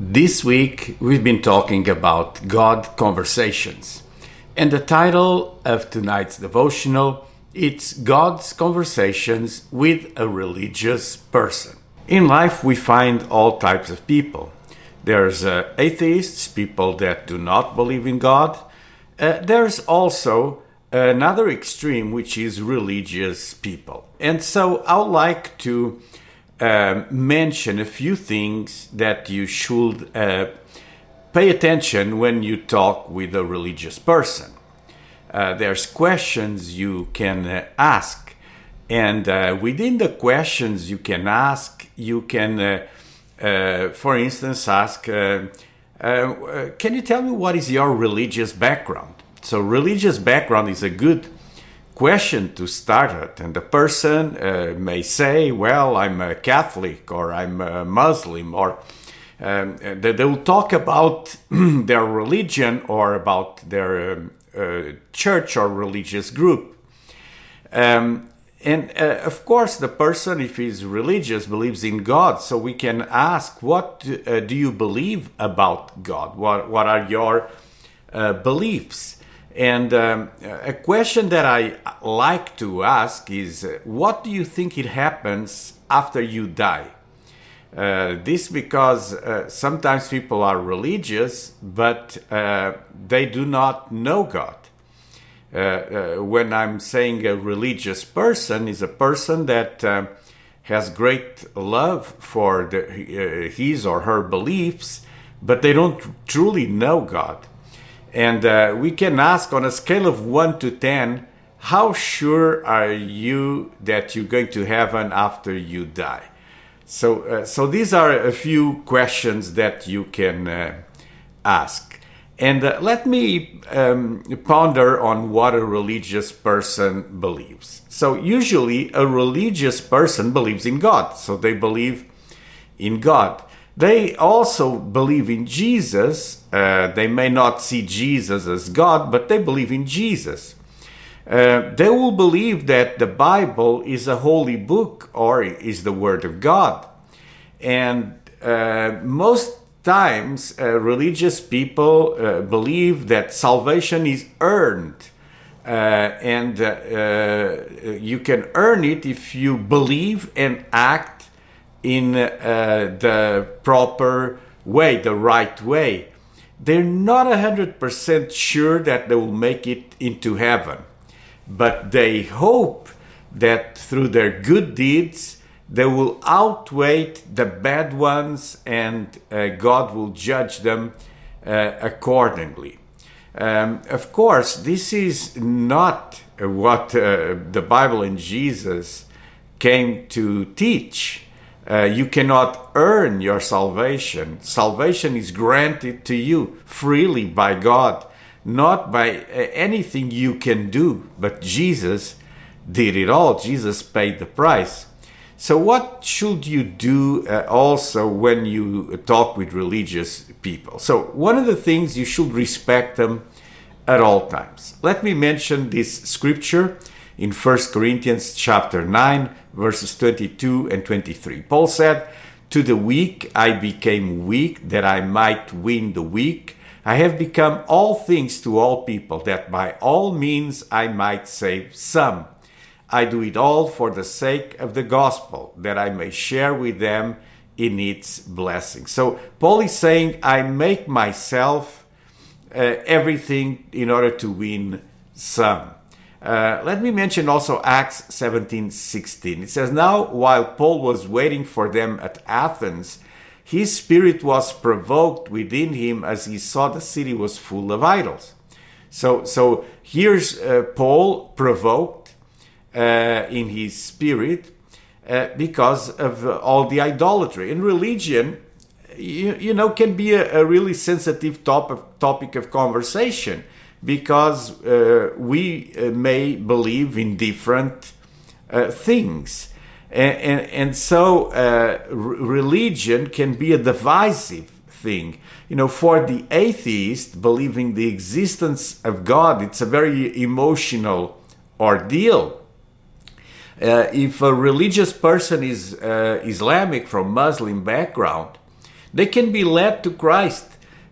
This week we've been talking about God conversations. And the title of tonight's devotional it's God's conversations with a religious person. In life we find all types of people. There's uh, atheists, people that do not believe in God. Uh, there's also another extreme, which is religious people. And so I would like to uh, mention a few things that you should uh, pay attention when you talk with a religious person. Uh, there's questions you can uh, ask, and uh, within the questions you can ask, you can, uh, for instance, ask, "Can you tell me what is your religious background?" So, religious background is a good question to start it. And the person uh, may say, Well, I'm a Catholic or I'm a Muslim, or um, they, will talk about their religion or about their um, uh, church or religious group. Um, and uh, of course, the person, if he's religious, believes in God. So we can ask, What uh, do you believe about God? What, what are your uh, beliefs? And um, a question that I like to ask is what do you think it happens after you die? Uh, this because uh, sometimes people are religious, but uh, they do not know God. Uh, uh, when I'm saying a religious person is a person that uh, has great love for the, his or her beliefs, but they don't truly know God. And uh, we can ask on a scale of 1 to 10, how sure are you that you're going to heaven after you die? So, uh, so these are a few questions that you can uh, ask. And uh, let me um, ponder on what a religious person believes. So, usually, a religious person believes in God. So, they believe in God. They also believe in Jesus. Uh, they may not see Jesus as God, but they believe in Jesus. Uh, they will believe that the Bible is a holy book or is the Word of God. And uh, most times, uh, religious people uh, believe that salvation is earned. Uh, and you can earn it if you believe and act in uh, the proper way, the right way. They're not 100% sure that they will make it into heaven, but they hope that through their good deeds, they will outweigh the bad ones and uh, God will judge them uh, accordingly. Um, of course, this is not what uh, the Bible and Jesus came to teach. Uh, you cannot earn your salvation. Salvation is granted to you freely by God, not by uh, anything you can do, but Jesus did it all. Jesus paid the price. So, what should you do uh, also when you talk with religious people? So, one of the things you should respect them at all times. Let me mention this scripture in 1 Corinthians chapter 9 verses 22 and 23. Paul said, To the weak I became weak that I might win the weak. I have become all things to all people that by all means I might save some. I do it all for the sake of the gospel that I may share with them in its blessing. So Paul is saying, I make myself uh, everything in order to win some. Uh, let me mention also Acts 17 16. It says, Now, while Paul was waiting for them at Athens, his spirit was provoked within him as he saw the city was full of idols. So, so here's uh, Paul provoked uh, in his spirit uh, because of all the idolatry. and religion, you, you know, can be a, a really sensitive topic, topic of conversation because uh, we uh, may believe in different uh, things. And, and, and so uh, religion can be a divisive thing. You know, for the atheist, believing the existence of God, it's a very emotional ordeal. Uh, if a religious person is uh, Islamic from Muslim background, they can be led to Christ,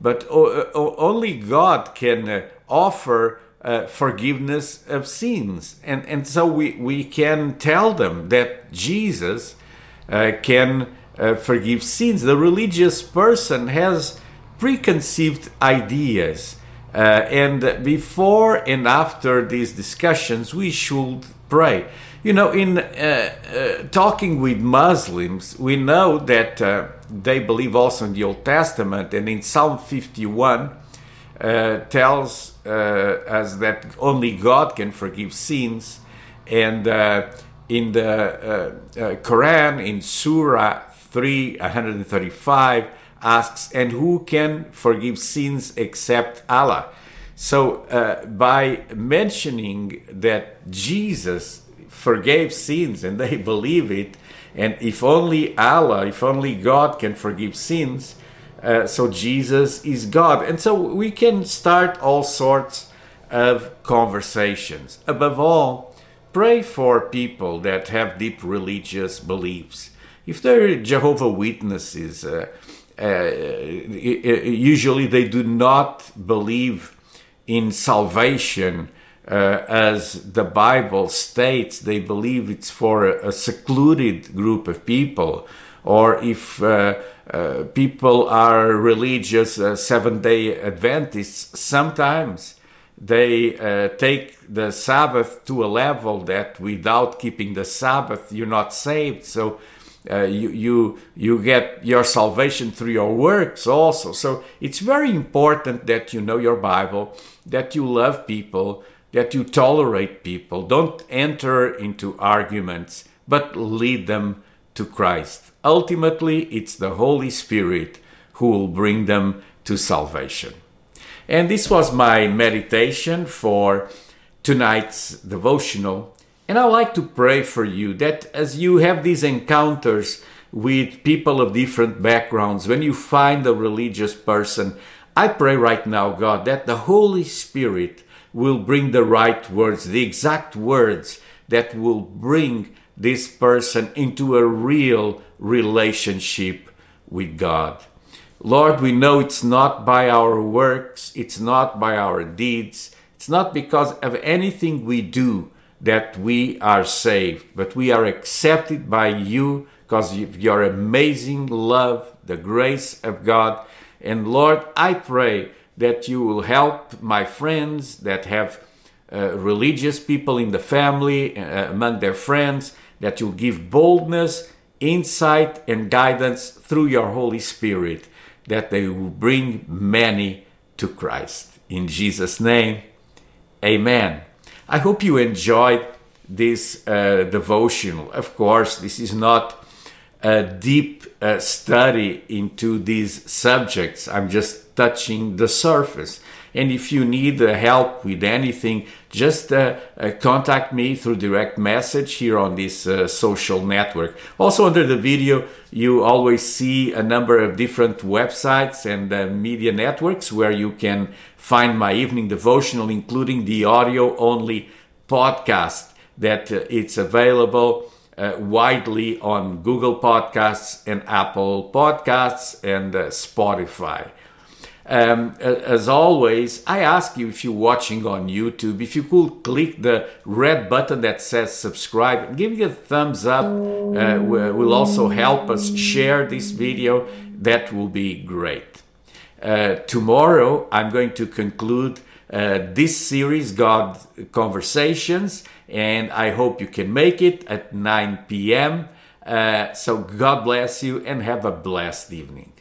but o- o- only God can offer uh, forgiveness of sins. And, and so we, we can tell them that Jesus uh, can uh, forgive sins. The religious person has preconceived ideas. Uh, and before and after these discussions, we should pray. You know, in uh, uh, talking with Muslims, we know that they believe also in the Old Testament, and in Psalm 51 tells us that only God can forgive sins. And in the uh, uh, Quran, in Surah 3, 135, asks, And who can forgive sins except Allah? So, uh, by mentioning that Jesus forgave sins and they believe it, and if only Allah, if only God can forgive sins, uh, so Jesus is God. And so we can start all sorts of conversations. Above all, pray for people that have deep religious beliefs. If they're Jehovah Witnesses, uh, uh, usually they do not believe in salvation uh, as the Bible states. They believe it's for a, a secluded group of people. Or if uh, uh people are religious uh, seven day Adventists, sometimes they uh, take the Sabbath to a level that without keeping the Sabbath, you're not saved. So uh, you, you, you get your salvation through your works also. So it's very important that you know your Bible, that you love people, that you tolerate people. Don't enter into arguments, but lead them to Christ. Ultimately, it's the Holy Spirit who will bring them to salvation. And this was my meditation for tonight's devotional. And I like to pray for you that as you have these encounters with people of different backgrounds, when you find a religious person, I pray right now, God, that the Holy Spirit will bring the right words, the exact words that will bring this person into a real relationship with God. Lord, we know it's not by our works, it's not by our deeds, it's not because of anything we do that we are saved, but we are accepted by you because of your amazing love, the grace of God. And Lord, I pray that you will help my friends that have uh, religious people in the family, uh, among their friends, that you'll give boldness, insight, and guidance through your Holy Spirit that they will bring many to Christ. In Jesus' name, amen. I hope you enjoyed this uh, devotional. Of course, this is not a deep uh, study into these subjects. I'm just touching the surface. And if you need uh, help with anything, just uh, uh, contact me through direct message here on this uh, social network. Also, under the video, you always see a number of different websites and uh, media networks where you can find my evening devotional, including the audio only podcast that it's available. Uh, widely on Google Podcasts and Apple Podcasts and uh, Spotify. Um, as always, I ask you if you're watching on YouTube, if you could click the red button that says subscribe give it a thumbs up, uh, will also help us share this video. That will be great. Uh, tomorrow, I'm going to conclude uh, this series, God Conversations, and I hope you can make it at 9 p.m. Uh, so, God bless you and have a blessed evening.